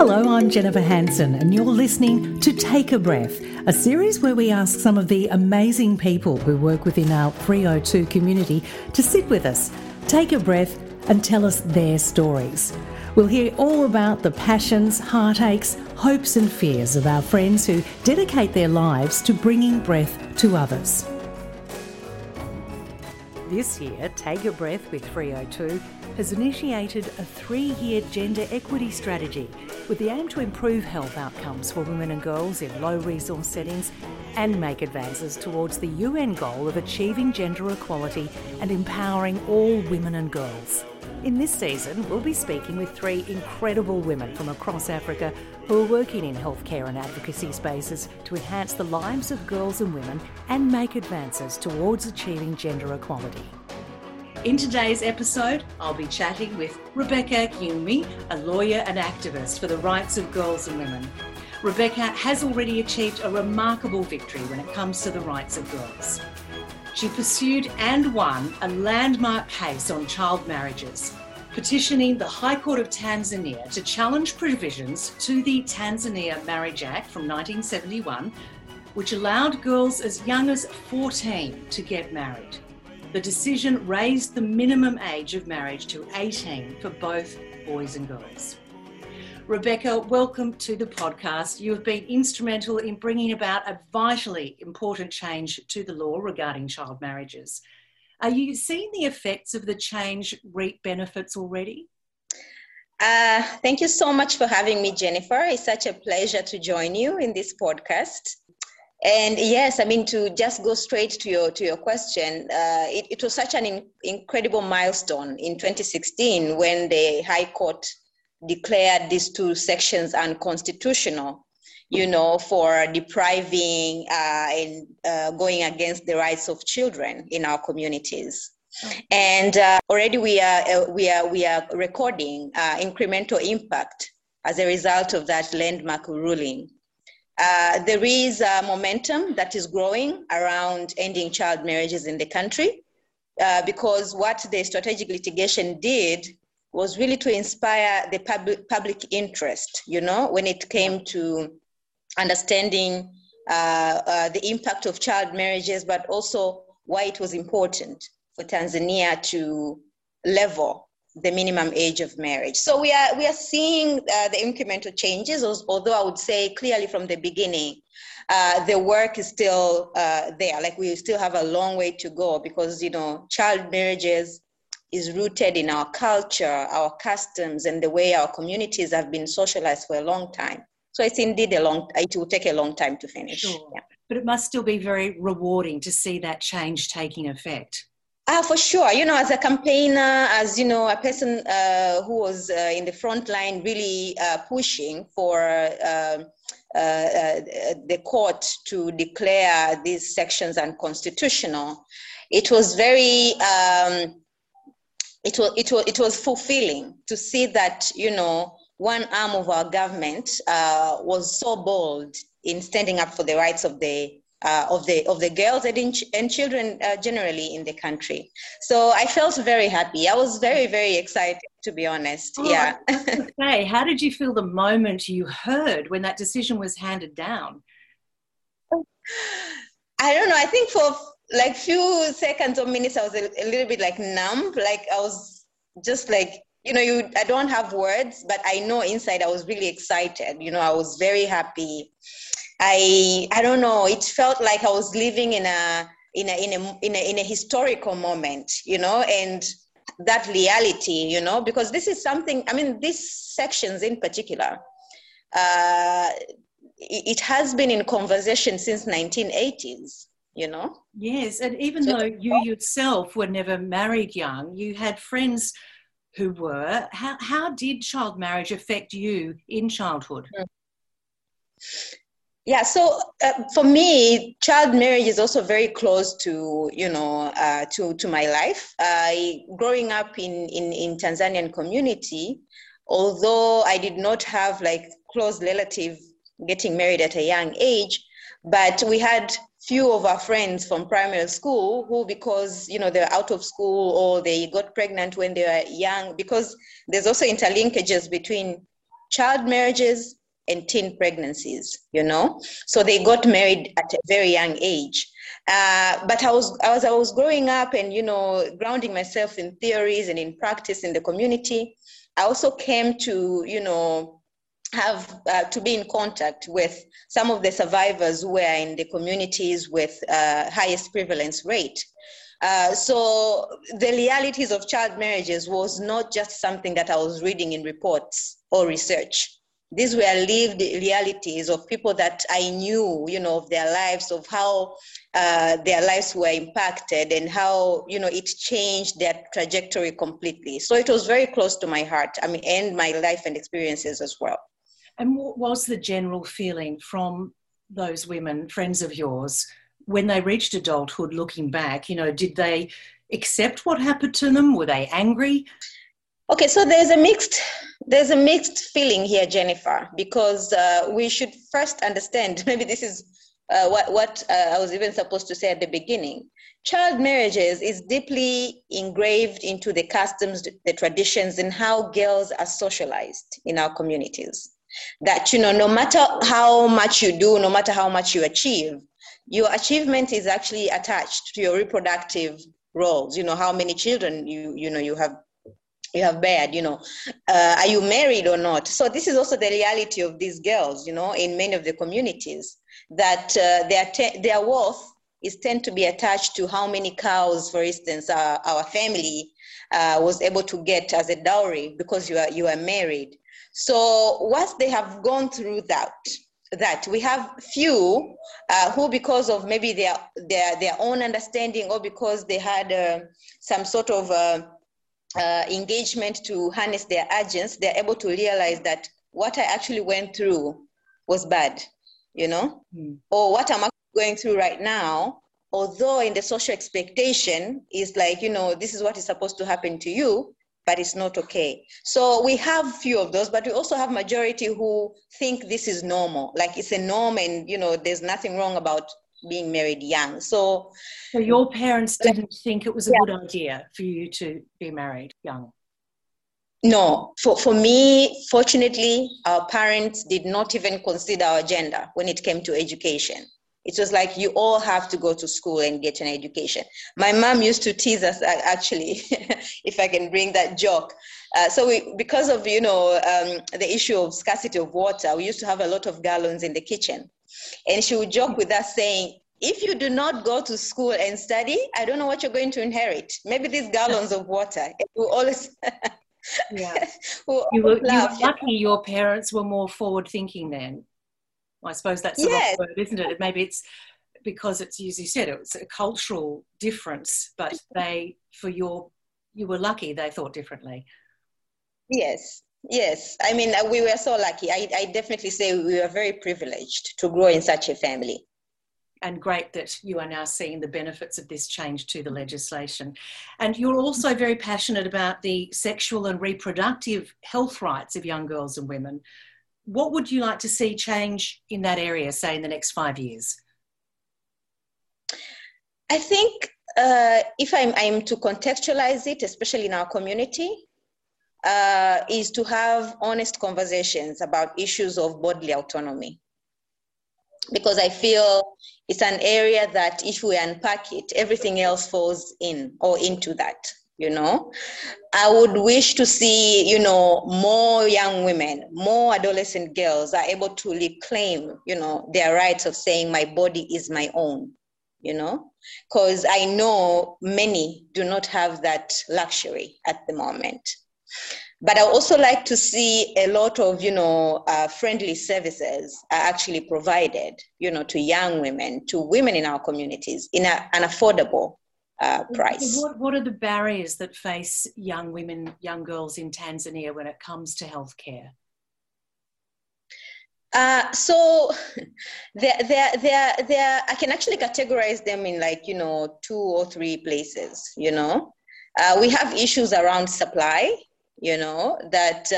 Hello, I'm Jennifer Hanson, and you're listening to Take a Breath, a series where we ask some of the amazing people who work within our FREO2 community to sit with us, take a breath, and tell us their stories. We'll hear all about the passions, heartaches, hopes, and fears of our friends who dedicate their lives to bringing breath to others. This year, Take a Breath with FREO2 has initiated a three year gender equity strategy with the aim to improve health outcomes for women and girls in low resource settings and make advances towards the UN goal of achieving gender equality and empowering all women and girls. In this season, we'll be speaking with three incredible women from across Africa who are working in healthcare and advocacy spaces to enhance the lives of girls and women and make advances towards achieving gender equality. In today's episode, I'll be chatting with Rebecca Gyumi, a lawyer and activist for the rights of girls and women. Rebecca has already achieved a remarkable victory when it comes to the rights of girls. She pursued and won a landmark case on child marriages, petitioning the High Court of Tanzania to challenge provisions to the Tanzania Marriage Act from 1971, which allowed girls as young as 14 to get married. The decision raised the minimum age of marriage to 18 for both boys and girls. Rebecca, welcome to the podcast. You have been instrumental in bringing about a vitally important change to the law regarding child marriages. Are you seeing the effects of the change reap benefits already? Uh, thank you so much for having me, Jennifer. It's such a pleasure to join you in this podcast. And yes, I mean to just go straight to your to your question, uh, it, it, was such an in, incredible milestone in 2016 when the High Court declared these two sections unconstitutional. You know, for depriving uh, and uh, going against the rights of children in our communities. And uh, already we are uh, we are we are recording uh, incremental impact as a result of that landmark ruling. Uh, there is momentum that is growing around ending child marriages in the country because what the strategic litigation did was really to inspire the public, public interest, you know, when it came to understanding uh, uh the impact of child marriages, but also why it was important for Tanzania to level the minimum age of marriage. So we are we are seeing uh, the incremental changes, although I would say clearly from the beginning, uh, the work is still uh, there. Like we still have a long way to go because you know child marriages is rooted in our culture, our customs, and the way our communities have been socialized for a long time. So it's indeed a long. It will take a long time to finish. Sure. Yeah. But it must still be very rewarding to see that change taking effect. Ah, for sure. You know, as a campaigner, as you know, a person uh, who was uh, in the front line, really uh, pushing for um, uh, uh, the court to declare these sections unconstitutional, it was very. Um, it was, it, was, it was fulfilling to see that you know one arm of our government uh, was so bold in standing up for the rights of the uh, of the of the girls and, in, and children uh, generally in the country. So I felt very happy. I was very very excited to be honest. Oh, yeah. Okay. How did you feel the moment you heard when that decision was handed down? I don't know. I think for like few seconds or minutes, I was a, a little bit like numb. Like I was just like you know you i don't have words but i know inside i was really excited you know i was very happy I I don't know. It felt like I was living in a in a in a in a, in a historical moment, you know, and that reality, you know, because this is something. I mean, these sections in particular, uh, it has been in conversation since 1980s. You know. Yes, and even so, though you yourself were never married young, you had friends who were. How how did child marriage affect you in childhood? Hmm. Yeah, so uh, for me, child marriage is also very close to you know uh, to to my life. Growing up in in in Tanzanian community, although I did not have like close relative getting married at a young age, but we had few of our friends from primary school who because you know they're out of school or they got pregnant when they were young because there's also interlinkages between child marriages and teen pregnancies, you know? So they got married at a very young age. Uh, but I was, as I was growing up and, you know, grounding myself in theories and in practice in the community, I also came to, you know, have uh, to be in contact with some of the survivors who are in the communities with uh, highest prevalence rate. Uh, so the realities of child marriages was not just something that I was reading in reports or research. These were lived realities of people that I knew, you know, of their lives, of how uh, their lives were impacted and how, you know, it changed their trajectory completely. So it was very close to my heart, I mean, and my life and experiences as well. And what was the general feeling from those women, friends of yours, when they reached adulthood looking back? You know, did they accept what happened to them? Were they angry? Okay, so there's a mixed there's a mixed feeling here, Jennifer, because uh, we should first understand. Maybe this is uh, what what uh, I was even supposed to say at the beginning. Child marriages is deeply engraved into the customs, the traditions, and how girls are socialized in our communities. That you know, no matter how much you do, no matter how much you achieve, your achievement is actually attached to your reproductive roles. You know, how many children you you know you have you have bad you know. Uh, are you married or not? So this is also the reality of these girls you know in many of the communities that uh, their te- their worth is tend to be attached to how many cows for instance uh, our family uh, was able to get as a dowry because you are you are married so once they have gone through that that we have few uh, who because of maybe their their their own understanding or because they had uh, some sort of uh, uh, engagement to harness their agents, they're able to realize that what I actually went through was bad, you know, mm. or what I'm going through right now, although in the social expectation is like, you know, this is what is supposed to happen to you, but it's not okay. So we have few of those, but we also have majority who think this is normal, like it's a norm and, you know, there's nothing wrong about being married young. So, so your parents didn't think it was a yeah. good idea for you to be married young? No, for, for me, fortunately, our parents did not even consider our gender when it came to education. It was like you all have to go to school and get an education. My mom used to tease us actually, if I can bring that joke. Uh, so we, because of you know um, the issue of scarcity of water, we used to have a lot of gallons in the kitchen. And she would joke with us saying, if you do not go to school and study, I don't know what you're going to inherit. Maybe these gallons of water. We always yeah. you, were, you were lucky your parents were more forward thinking then. I suppose that's the yes. word, isn't it? Maybe it's because it's as you said, it's a cultural difference, but they for your you were lucky they thought differently. Yes, Yes, I mean, uh, we were so lucky. I, I definitely say we were very privileged to grow in such a family. And great that you are now seeing the benefits of this change to the legislation. And you're also very passionate about the sexual and reproductive health rights of young girls and women. What would you like to see change in that area, say, in the next five years? I think uh, if I'm, I'm to contextualize it, especially in our community, uh, is to have honest conversations about issues of bodily autonomy. Because I feel it's an area that if we unpack it, everything else falls in or into that, you know. I would wish to see, you know, more young women, more adolescent girls are able to reclaim, you know, their rights of saying my body is my own, you know, because I know many do not have that luxury at the moment. But I also like to see a lot of, you know, uh, friendly services are actually provided, you know, to young women, to women in our communities in a, an affordable uh, price. What, what are the barriers that face young women, young girls in Tanzania when it comes to healthcare? Uh, so there, there, there, there, I can actually categorize them in like, you know, two or three places, you know. Uh, we have issues around supply, you know, that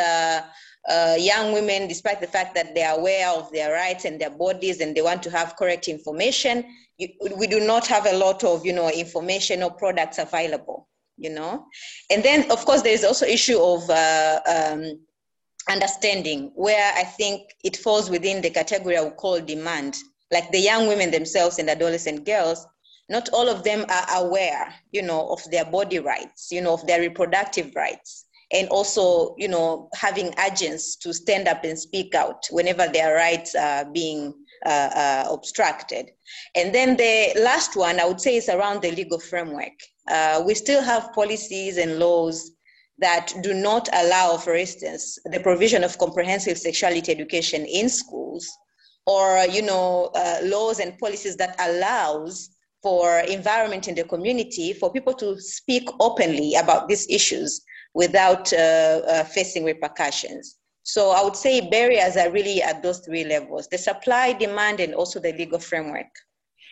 uh, young women, despite the fact that they are aware of their rights and their bodies and they want to have correct information, you, we do not have a lot of, you know, information or products available, you know. And then, of course, there is also issue of uh, um, understanding where I think it falls within the category I would call demand. Like the young women themselves and adolescent girls, not all of them are aware, you know, of their body rights, you know, of their reproductive rights, and also, you know, having agents to stand up and speak out whenever their rights are being uh, uh, obstructed. And then the last one, I would say, is around the legal framework. Uh, we still have policies and laws that do not allow, for instance, the provision of comprehensive sexuality education in schools, or you know, uh, laws and policies that allows for environment in the community for people to speak openly about these issues without uh, uh, facing repercussions. So I would say barriers are really at those three levels: the supply, demand, and also the legal framework.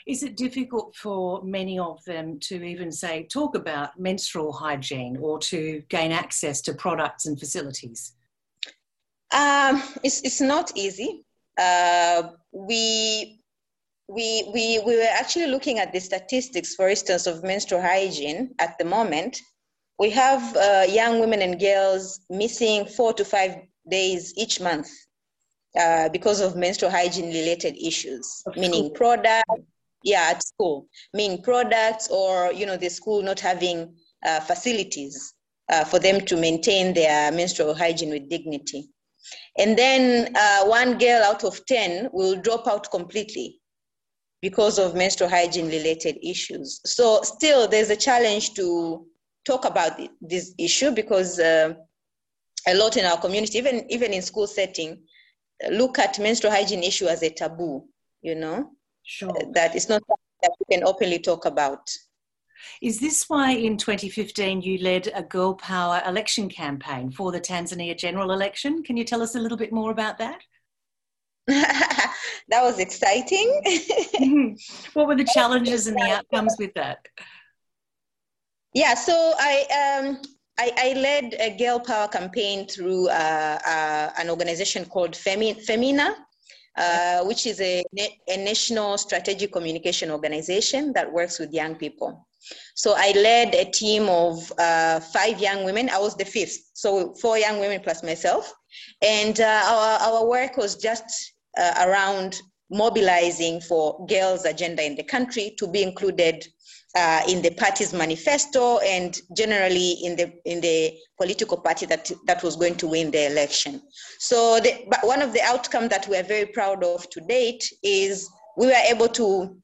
Is it difficult for many of them to even say, talk about menstrual hygiene or to gain access to products and facilities? Um, it's, it's not easy. Uh, we, we, we, we were actually looking at the statistics, for instance, of menstrual hygiene at the moment. We have uh, young women and girls missing four to five days each month uh, because of menstrual hygiene related issues, meaning products, yeah at school. Meaning products or you know the school not having uh, facilities uh, for them to maintain their menstrual hygiene with dignity. And then uh, one girl out of 10 will drop out completely because of menstrual hygiene related issues. So still there's a challenge to talk about this issue because uh, a lot in our community even even in school setting look at menstrual hygiene issue as a taboo you know Sure. it's not something that we can openly talk about. Is this why in 2015 you led a Girl Power election campaign for the Tanzania general election? Can you tell us a little bit more about that? that was exciting. what were the challenges and the outcomes with that? Yeah, so I um, I, I, led a Girl Power campaign through uh, uh, an organization called Femi- Femina, uh, which is a, a national strategic communication organization that works with young people. So I led a team of uh, five young women. I was the fifth, so four young women plus myself. And uh, our, our work was just uh, around mobilizing for girls' agenda in the country to be included uh, in the party's manifesto and generally in the in the political party that that was going to win the election. So, the, but one of the outcomes that we are very proud of to date is we were able to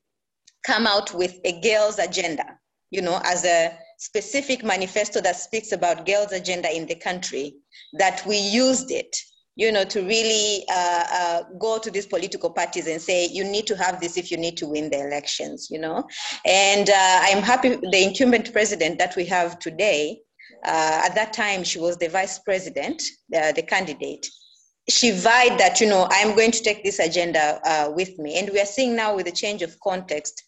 come out with a girls' agenda. You know, as a specific manifesto that speaks about girls' agenda in the country. That we used it you know, to really uh, uh, go to these political parties and say, you need to have this if you need to win the elections, you know. And uh, I'm happy the incumbent president that we have today, uh, at that time, she was the vice president, the candidate. She vowed that, you know, I'm going to take this agenda uh, with me. And we are seeing now with the change of context,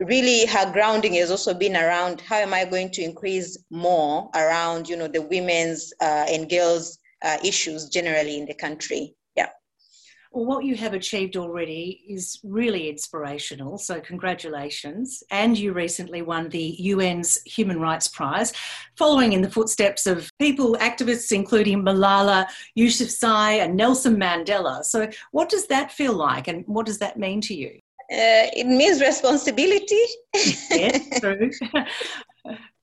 really her grounding has also been around how am I going to increase more around, you know, the women's uh, and girls' uh, issues generally in the country. Yeah. Well, what you have achieved already is really inspirational. So, congratulations. And you recently won the UN's Human Rights Prize, following in the footsteps of people, activists, including Malala Yousafzai and Nelson Mandela. So, what does that feel like, and what does that mean to you? Uh, it means responsibility. yes, true.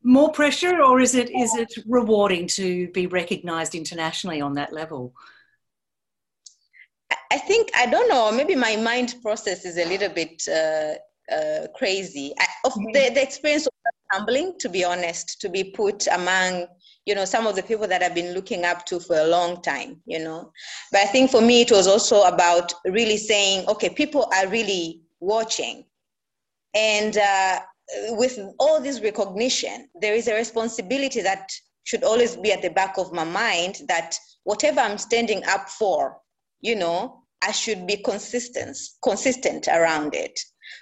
more pressure or is it is it rewarding to be recognized internationally on that level i think i don't know maybe my mind process is a little bit uh, uh, crazy I, of mm-hmm. the, the experience was humbling to be honest to be put among you know some of the people that i've been looking up to for a long time you know but i think for me it was also about really saying okay people are really watching and uh, with all this recognition, there is a responsibility that should always be at the back of my mind that whatever I'm standing up for, you know, I should be consistent, consistent around it.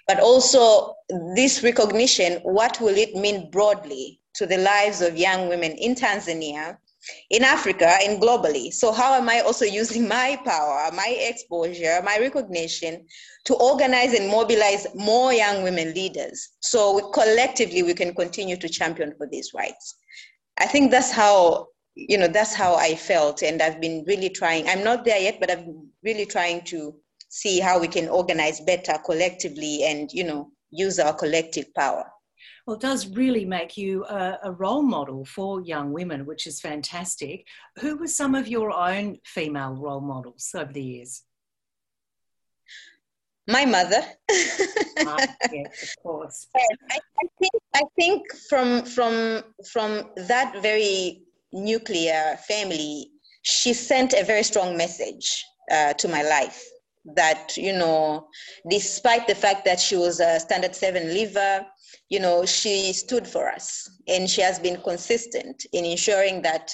But also this recognition, what will it mean broadly to the lives of young women in Tanzania in Africa and globally. So, how am I also using my power, my exposure, my recognition to organize and mobilize more young women leaders so we, collectively we can continue to champion for these rights? I think that's how you know that's how i felt and i've been really trying i'm not there yet but been really trying to see how we can organize better collectively and you know use our collective power well, it does really make you a, a, role model for young women, which is fantastic. Who were some of your own female role models over the years? My mother. ah, yes, of course. I, I, think I think from from from that very nuclear family, she sent a very strong message uh, to my life that you know despite the fact that she was a standard seven liver you know she stood for us. And she has been consistent in ensuring that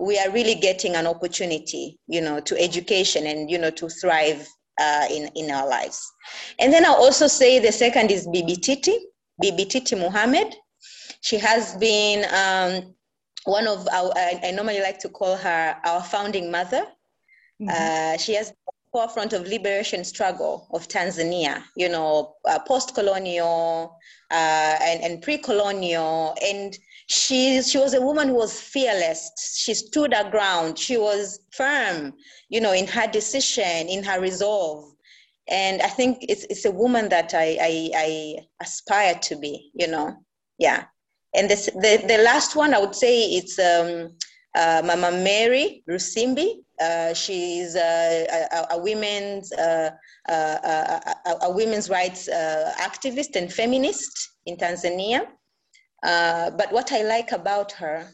we are really getting an opportunity you know to education and you know to thrive uh, in in our lives. And then i'll also say the second is Bibi Titi Bibi Titi Mohamed she has been um, one of our I, I, normally like to call her our founding mother. Mm-hmm. uh, she has forefront of liberation struggle of Tanzania, you know, uh, post-colonial uh, and, and pre-colonial. And she, she was a woman who was fearless. She stood her ground. She was firm, you know, in her decision, in her resolve. And I think it's, it's a woman that I, I, I aspire to be, you know, yeah. And this, the, the last one, I would say it's um, uh, Mama Mary Rusimbi. Uh, she's a, a, a women's uh, uh, a, a, women's rights activist and feminist in Tanzania. but what I like about her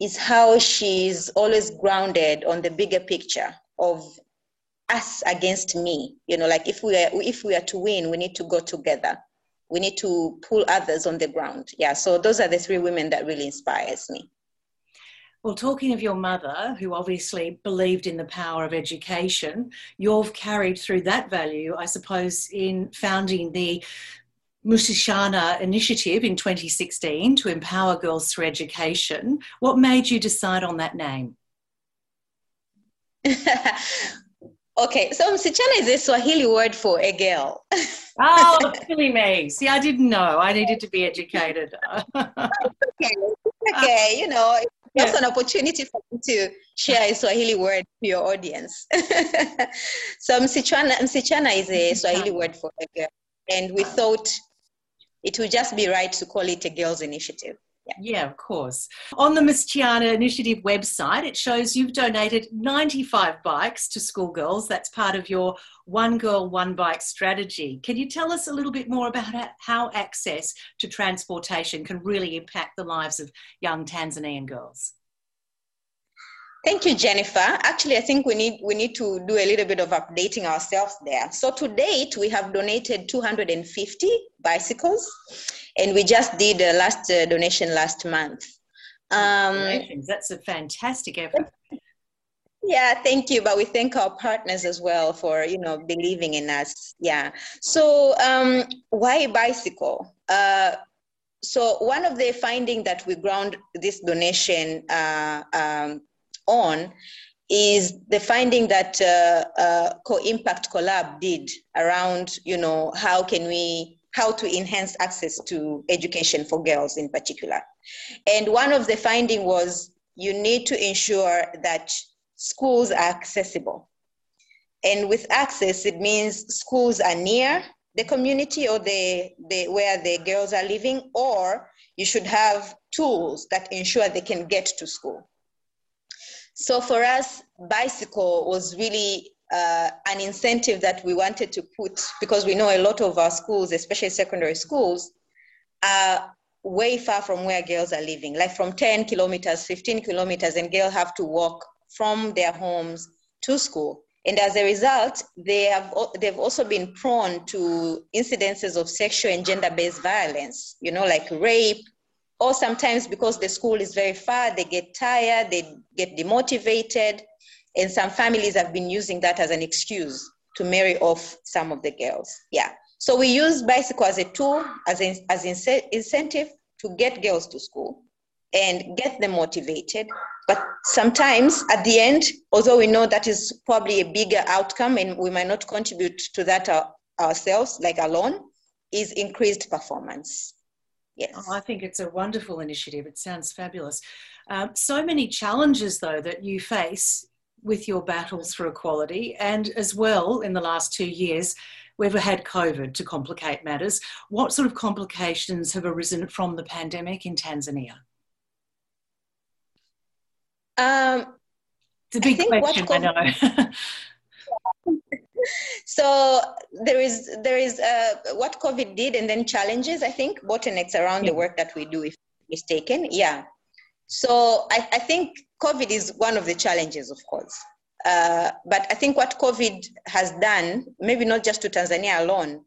is how she's always grounded on the bigger picture of us against me. You know, like if we are if we are to win, we need to go together. We need to pull others on the ground. Yeah. So those are the three women that really inspires me. Well, talking of your mother, who obviously believed in the power of education, you've carried through that value, I suppose, in founding the Msichana initiative in 2016 to empower girls through education. What made you decide on that name? okay, so msichana is a Swahili word for a girl. oh, silly me. See, I didn't know. I needed to be educated. okay, okay. You know, that's yeah. an opportunity for me to share a Swahili word to your audience. so msichana, msichana is a mm-hmm. Swahili word for a girl. And we thought it would just be right to call it a girls initiative. Yeah. yeah. of course. On the Msichana Initiative website, it shows you've donated 95 bikes to schoolgirls. That's part of your One Girl, One Bike strategy. Can you tell us a little bit more about how access to transportation can really impact the lives of young Tanzanian girls? Thank you, Jennifer. Actually, I think we need we need to do a little bit of updating ourselves there. So to date, we have donated 250 bicycles, and we just did a last uh, donation last month. Um, That's a fantastic effort. Yeah, thank you. But we thank our partners as well for you know believing in us. Yeah. So um, why bicycle? Uh, so one of the finding that we ground this donation uh, um, on is the finding that uh, uh, Co-Impact Collab did around, you know, how can we, how to enhance access to education for girls in particular. And one of the finding was you need to ensure that schools are accessible. And with access, it means schools are near the community or the, the where the girls are living, or you should have tools that ensure they can get to school. So for us, bicycle was really uh, an incentive that we wanted to put because we know a lot of our schools, especially secondary schools, are way far from where girls are living, like from 10 kilometers, 15 kilometers, and girls have to walk from their homes to school. And as a result, they have they've also been prone to incidences of sexual and gender-based violence, you know, like rape, or sometimes because the school is very far, they get tired, they get demotivated, and some families have been using that as an excuse to marry off some of the girls. Yeah. So we use bicycle as a tool, as an as incentive to get girls to school and get them motivated. But sometimes at the end, although we know that is probably a bigger outcome and we might not contribute to that uh, ourselves, like alone, is increased performance. Yes. Oh, I think it's a wonderful initiative. It sounds fabulous. Um, so many challenges, though, that you face with your battles for equality, and as well in the last two years, we've had COVID to complicate matters. What sort of complications have arisen from the pandemic in Tanzania? Um, it's a big question, I know. so there is there is uh, what COVID did, and then challenges. I think bottlenecks around the work that we do, if mistaken. Yeah. So I, I think COVID is one of the challenges, of course. Uh, but I think what COVID has done, maybe not just to Tanzania alone,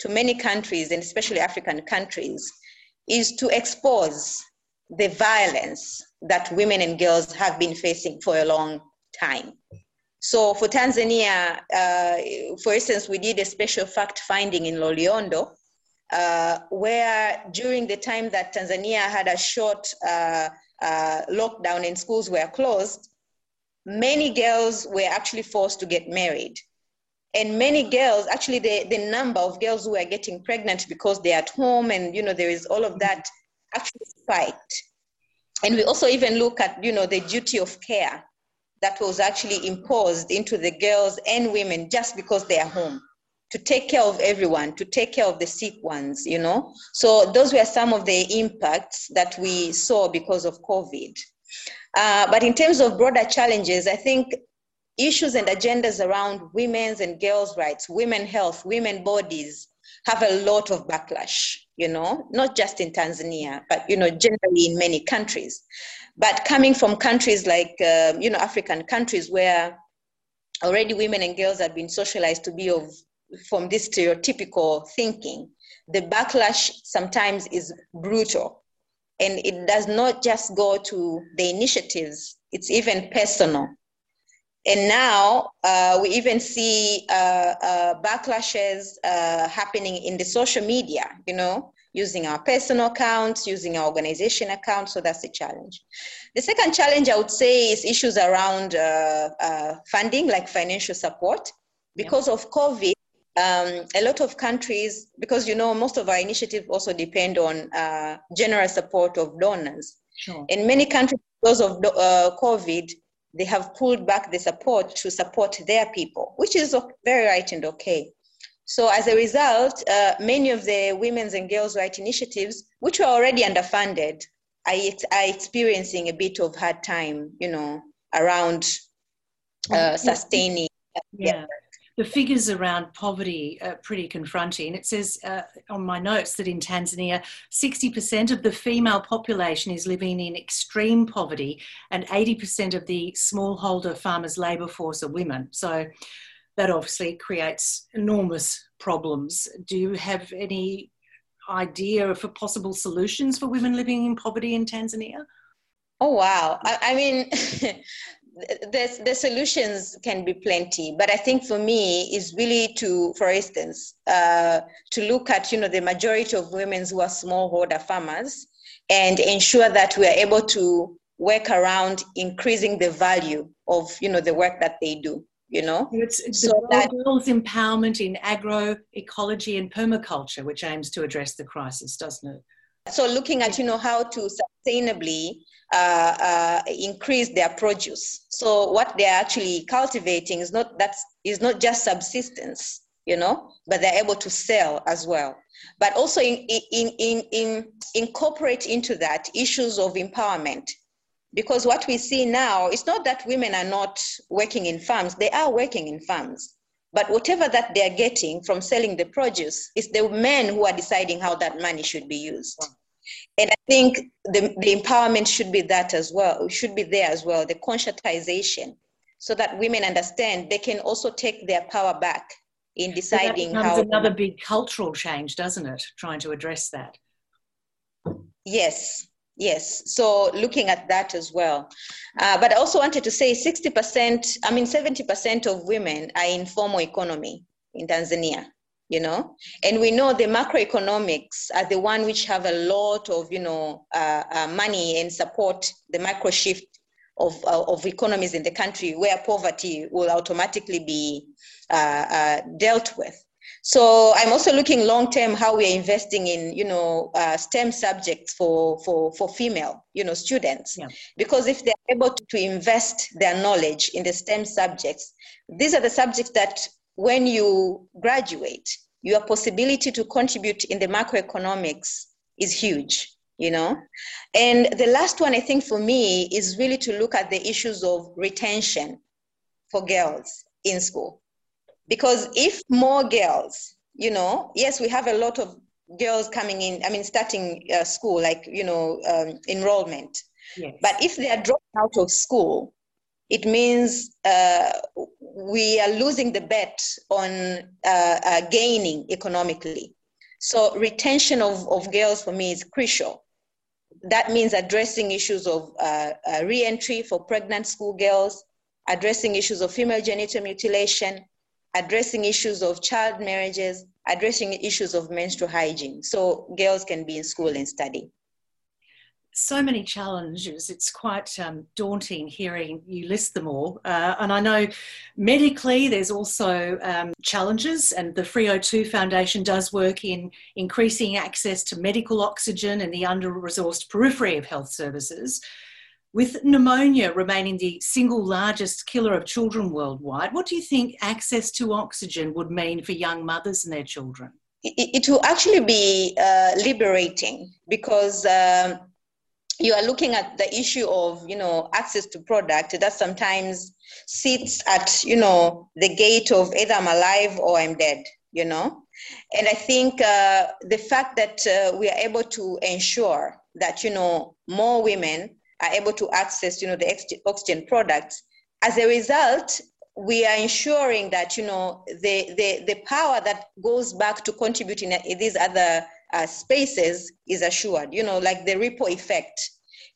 to many countries, and especially African countries, is to expose the violence that women and girls have been facing for a long time. So for Tanzania, uh, for instance, we did a special fact finding in Loliondo, uh, where during the time that Tanzania had a short uh, uh, lockdown and schools were closed, many girls were actually forced to get married. And many girls, actually the, the number of girls who are getting pregnant because they're at home and you know there is all of that actually spiked. And we also even look at, you know, the duty of care that was actually imposed into the girls and women just because they are home to take care of everyone, to take care of the sick ones, you know. So those were some of the impacts that we saw because of COVID. Uh, but in terms of broader challenges, I think issues and agendas around women's and girls' rights, women health, women bodies have a lot of backlash, you know, not just in Tanzania, but, you know, generally in many countries. But coming from countries like, uh, you know, African countries where already women and girls have been socialized to be of from this stereotypical thinking, the backlash sometimes is brutal. And it does not just go to the initiatives, it's even personal. And now uh, we even see uh, uh, backlashes uh, happening in the social media, you know, using our personal accounts, using our organization accounts. So that's the challenge. The second challenge I would say is issues around uh, uh, funding, like financial support. Because of COVID, um, a lot of countries, because you know, most of our initiatives also depend on uh, general support of donors. Sure. In many countries, because of uh, COVID, they have pulled back the support to support their people, which is very right and okay. So as a result, uh, many of the women's and girls' rights initiatives, which were already underfunded, are, are experiencing a bit of hard time, you know, around uh, sustaining. Yeah the figures around poverty are pretty confronting. It says uh, on my notes that in Tanzania, 60% of the female population is living in extreme poverty, and 80% of the smallholder farmers' labour force are women. So that obviously creates enormous problems. Do you have any idea of possible solutions for women living in poverty in Tanzania? Oh, wow. I, I mean, the, the solutions can be plenty but i think for me is really to for instance uh, to look at you know the majority of women who are smallholder farmers and ensure that we are able to work around increasing the value of you know the work that they do you know? It's, it's so that, girls empowerment in agroecology and permaculture which aims to address the crisis doesn't it so looking at you know how to sustainably uh, uh, increase their produce. So what they're actually cultivating is not that's not just subsistence, you know, but they're able to sell as well. But also in, in, in, in incorporate into that issues of empowerment. Because what we see now, it's not that women are not working in farms, they are working in farms. But whatever that they're getting from selling the produce, it's the men who are deciding how that money should be used. Hmm. And I think the, the empowerment should be that as well, should be there as well, the conscientization, so that women understand they can also take their power back in deciding so how. another big cultural change, doesn't it? Trying to address that. Yes, yes. So looking at that as well. Uh, but I also wanted to say 60%, I mean, 70% of women are in formal economy in Tanzania you know and we know the macroeconomics are the one which have a lot of you know uh, uh, money and support the micro shift of, uh, of economies in the country where poverty will automatically be uh, uh, dealt with So I'm also looking long term how we are investing in, you know, uh, STEM subjects for for for female, you know, students. Yeah. Because if they're able to, to invest their knowledge in the STEM subjects, these are the subjects that when you graduate, your possibility to contribute in the macroeconomics is huge you know and the last one i think for me is really to look at the issues of retention for girls in school because if more girls you know yes we have a lot of girls coming in i mean starting uh, school like you know um, enrollment. Yes. but if they are dropping out of school it means uh, we are losing the bet on uh, uh, gaining economically. So retention of, of girls for me is crucial. That means addressing issues of uh, uh, re-entry for pregnant schoolgirls addressing issues of female genital mutilation addressing issues of child marriages, addressing issues of menstrual hygiene. So girls can be in school and study. So many challenges. It's quite um, daunting hearing you list them all. Uh, and I know medically there's also um, challenges, and the FREO2 Foundation does work in increasing access to medical oxygen in the under resourced periphery of health services. With pneumonia remaining the single largest killer of children worldwide, what do you think access to oxygen would mean for young mothers and their children? It, it will actually be uh, liberating because um, you are looking at the issue of you know access to product that sometimes sits at you know the gate of either I'm alive or I'm dead. You know, and I think uh, the fact that uh, we are able to ensure that you know more women are able to access, you know, the oxygen products. As a result, we are ensuring that, you know, the, the, the power that goes back to contributing in these other uh, spaces is assured, you know, like the ripple effect.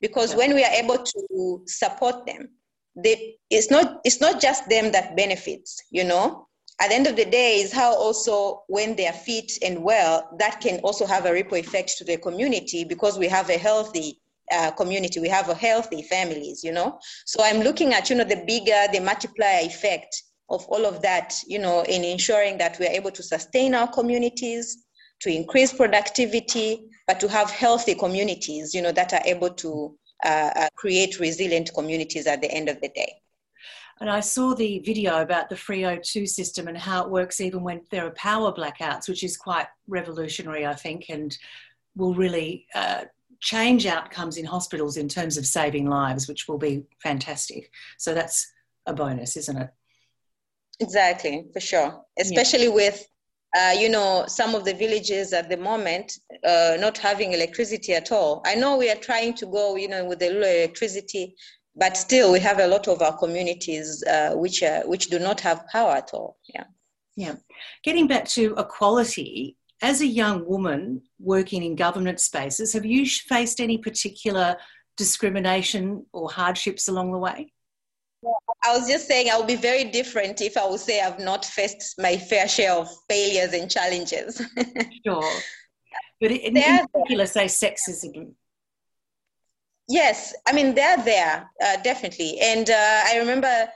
Because yeah. when we are able to support them, they, it's, not, it's not just them that benefits, you know, at the end of the day is how also when they are fit and well that can also have a ripple effect to the community because we have a healthy uh, community. We have a healthy families, you know. So I'm looking at, you know, the bigger, the multiplier effect of all of that, you know, in ensuring that we are able to sustain our communities, to increase productivity, but to have healthy communities, you know, that are able to uh, uh, create resilient communities at the end of the day. And I saw the video about the FREO2 system and how it works even when there are power blackouts, which is quite revolutionary, I think, and will really uh, change outcomes in hospitals in terms of saving lives, which will be fantastic. So that's a bonus, isn't it? Exactly, for sure. Especially yeah. with, uh, you know, some of the villages at the moment uh, not having electricity at all. I know we are trying to go, you know, with the electricity, but still we have a lot of our communities uh, which uh, which do not have power at all. Yeah. Yeah. Getting back to equality, as a young woman working in government spaces, have you faced any particular discrimination or hardships along the way? I was just saying I would be very different if I would say I've not faced my fair share of failures and challenges. sure. But in, in particular, say sexism. Yes, I mean, they're there, uh, definitely. And uh, I remember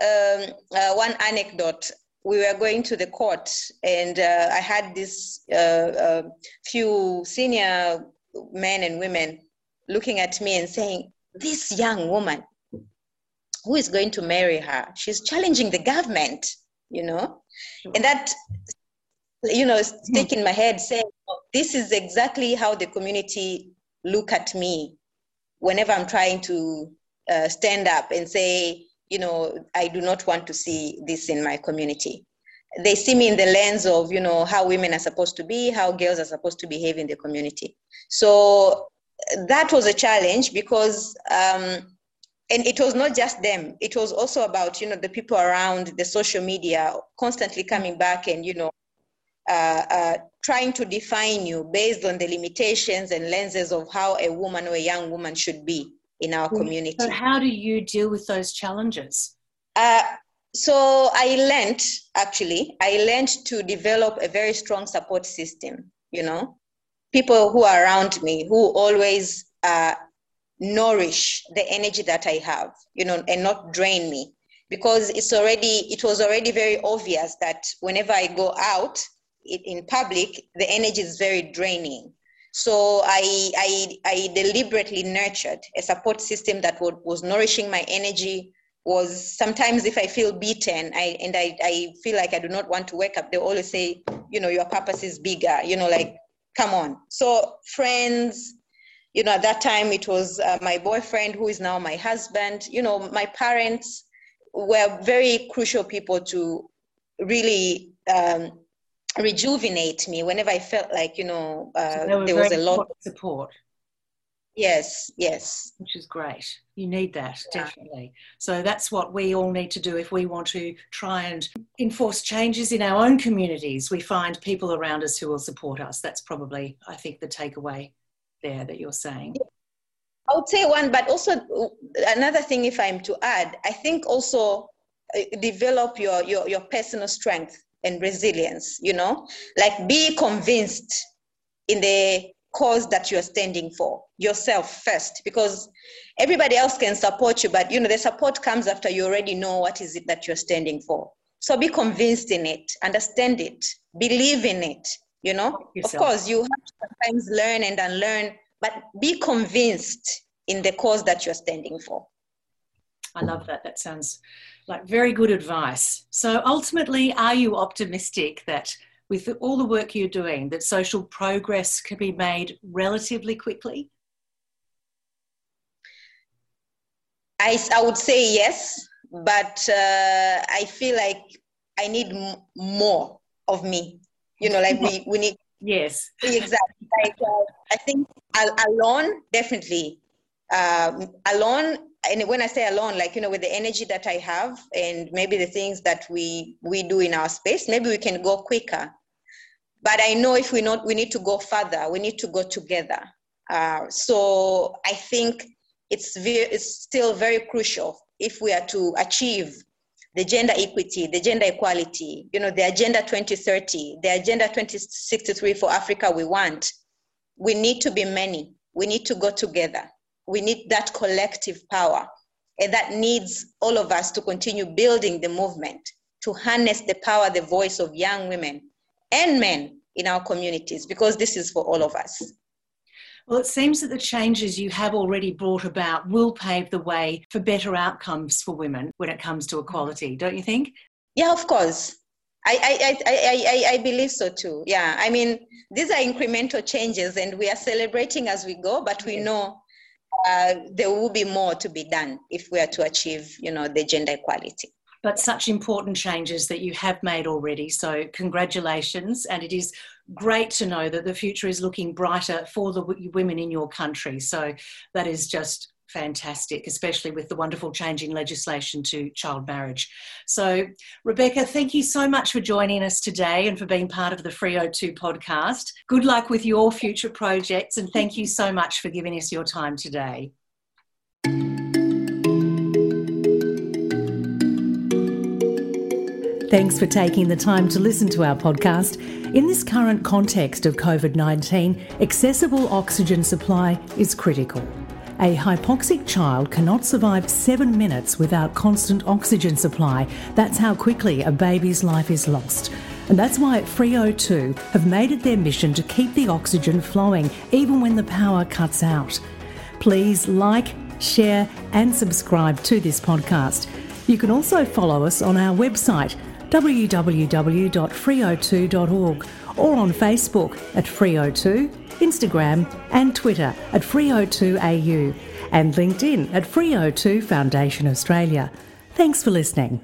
um, uh, one anecdote we were going to the court, and uh, I had this uh, uh, few senior men and women looking at me and saying, "This young woman, who is going to marry her? She's challenging the government, you know." And that, you know, stick in my head, saying, "This is exactly how the community look at me whenever I'm trying to uh, stand up and say." You know, I do not want to see this in my community. They see me in the lens of, you know, how women are supposed to be, how girls are supposed to behave in the community. So that was a challenge because, um, and it was not just them. It was also about, you know, the people around the social media constantly coming back and, you know, uh, uh, trying to define you based on the limitations and lenses of how a woman or a young woman should be in our community. So, how do you deal with those challenges? Uh, so, I learned actually, I learned to develop a very strong support system. You know, people who are around me who always uh, nourish the energy that I have, you know, and not drain me. Because it's already, it was already very obvious that whenever I go out, in public, the energy is very draining. So I, I, I deliberately nurtured a support system that would, was nourishing my energy. Was sometimes if I feel beaten, I and I, I feel like I do not want to wake up. They always say, you know, your purpose is bigger. You know, like come on. So friends, you know, at that time it was uh, my boyfriend who is now my husband. You know, my parents were very crucial people to really um, rejuvenate me whenever I felt like, you know, uh, so there was a lot of support. Yes, yes. Which is great. You need that, yeah. definitely. So that's what we all need to do if we want to try and enforce changes in our own communities. We find people around us who will support us. That's probably, I think, the takeaway there that you're saying. I would say one, but also another thing, if I'm to add, I think also uh, develop your, your, your personal strength and resilience, you know, like be convinced in the cause that you're standing for yourself first, because everybody else can support you, but you know, the support comes after you already know what is it that you're standing for. So be convinced in it, understand it, believe in it, you know. Of course, you have to sometimes learn and unlearn but be convinced in the cause that you're standing for. I love that. That sounds like very good advice. So ultimately, are you optimistic that with all the work you're doing, that social progress can be made relatively quickly? I, I would say yes, but uh, I feel like I need m- more of me. You know, like we, we need. Yes. Exactly. Like, uh, I think alone, definitely. Um, alone, and when I say alone, like you know, with the energy that I have, and maybe the things that we we do in our space, maybe we can go quicker. But I know if we not, we need to go further. We need to go together. Uh, so I think it's very, it's still very crucial if we are to achieve the gender equity, the gender equality, you know, the Agenda 2030, the Agenda 2063 for Africa we want we need to be many. We need to go together. We need that collective power. And that needs all of us to continue building the movement to harness the power, the voice of young women and men in our communities, because this is for all of us. Well, it seems that the changes you have already brought about will pave the way for better outcomes for women when it comes to equality, don't you think? Yeah, of course. I, I, I, I, I believe so too. Yeah. I mean, these are incremental changes and we are celebrating as we go, but we know uh, there will be more to be done if we are to achieve, you know, the gender equality. But such important changes that you have made already. So congratulations. And it is great to know that the future is looking brighter for the women in your country. So that is just fantastic, especially with the wonderful change in legislation to child marriage. So, Rebecca, thank you so much for joining us today and for being part of the Freo2 podcast. Good luck with your future projects, and thank you so much for giving us your time today. Thanks for taking the time to listen to our podcast. In this current context of COVID 19, accessible oxygen supply is critical. A hypoxic child cannot survive seven minutes without constant oxygen supply. That's how quickly a baby's life is lost. And that's why Freo2 have made it their mission to keep the oxygen flowing even when the power cuts out. Please like, share, and subscribe to this podcast. You can also follow us on our website www.freo2.org or on Facebook at Freo2 Instagram, and Twitter at Freo2AU, and LinkedIn at Freo2 Foundation Australia. Thanks for listening.